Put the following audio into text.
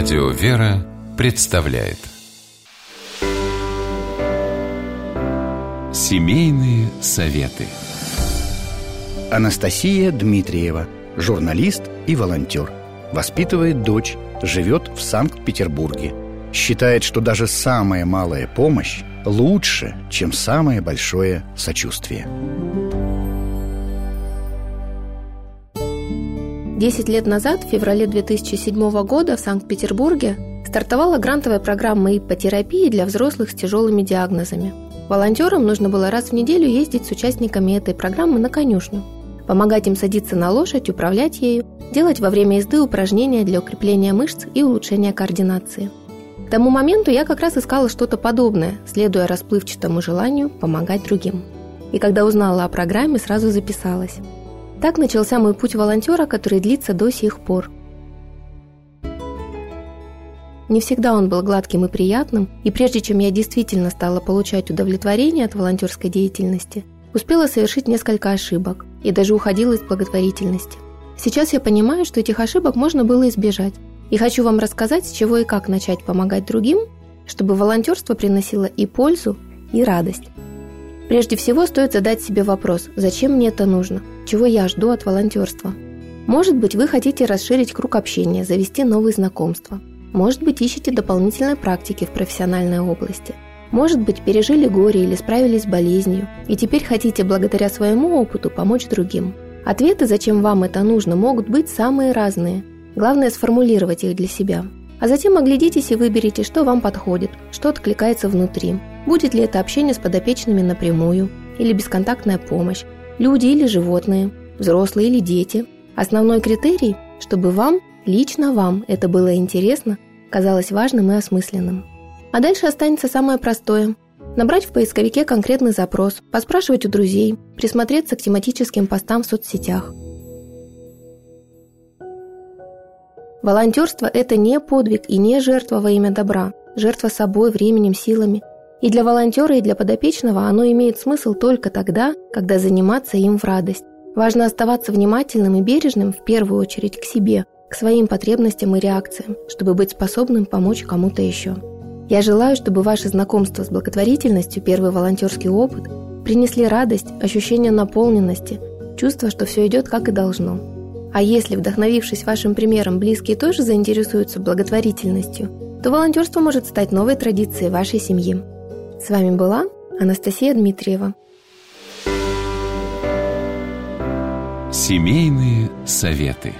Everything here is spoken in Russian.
Радио «Вера» представляет. Семейные советы. Анастасия Дмитриева, журналист и волонтер. Воспитывает дочь, живет в Санкт-Петербурге. Считает, что даже самая малая помощь лучше, чем самое большое сочувствие Десять лет назад, в феврале 2007 года в Санкт-Петербурге стартовала грантовая программа ипотерапии для взрослых с тяжелыми диагнозами. Волонтерам нужно было раз в неделю ездить с участниками этой программы на конюшню, помогать им садиться на лошадь, управлять ею, делать во время езды упражнения для укрепления мышц и улучшения координации. К тому моменту я как раз искала что-то подобное, следуя расплывчатому желанию помогать другим. И когда узнала о программе, сразу записалась. Так начался мой путь волонтера, который длится до сих пор. Не всегда он был гладким и приятным, и прежде чем я действительно стала получать удовлетворение от волонтерской деятельности, успела совершить несколько ошибок и даже уходила из благотворительности. Сейчас я понимаю, что этих ошибок можно было избежать, и хочу вам рассказать, с чего и как начать помогать другим, чтобы волонтерство приносило и пользу, и радость. Прежде всего стоит задать себе вопрос, зачем мне это нужно, чего я жду от волонтерства. Может быть, вы хотите расширить круг общения, завести новые знакомства. Может быть, ищете дополнительной практики в профессиональной области. Может быть, пережили горе или справились с болезнью, и теперь хотите благодаря своему опыту помочь другим. Ответы, зачем вам это нужно, могут быть самые разные. Главное сформулировать их для себя. А затем оглядитесь и выберите, что вам подходит, что откликается внутри. Будет ли это общение с подопечными напрямую или бесконтактная помощь, люди или животные, взрослые или дети. Основной критерий, чтобы вам, лично вам, это было интересно, казалось важным и осмысленным. А дальше останется самое простое – набрать в поисковике конкретный запрос, поспрашивать у друзей, присмотреться к тематическим постам в соцсетях. Волонтерство – это не подвиг и не жертва во имя добра, жертва собой, временем, силами – и для волонтера, и для подопечного оно имеет смысл только тогда, когда заниматься им в радость. Важно оставаться внимательным и бережным в первую очередь к себе, к своим потребностям и реакциям, чтобы быть способным помочь кому-то еще. Я желаю, чтобы ваше знакомство с благотворительностью, первый волонтерский опыт, принесли радость, ощущение наполненности, чувство, что все идет как и должно. А если, вдохновившись вашим примером, близкие тоже заинтересуются благотворительностью, то волонтерство может стать новой традицией вашей семьи. С вами была Анастасия Дмитриева. Семейные советы.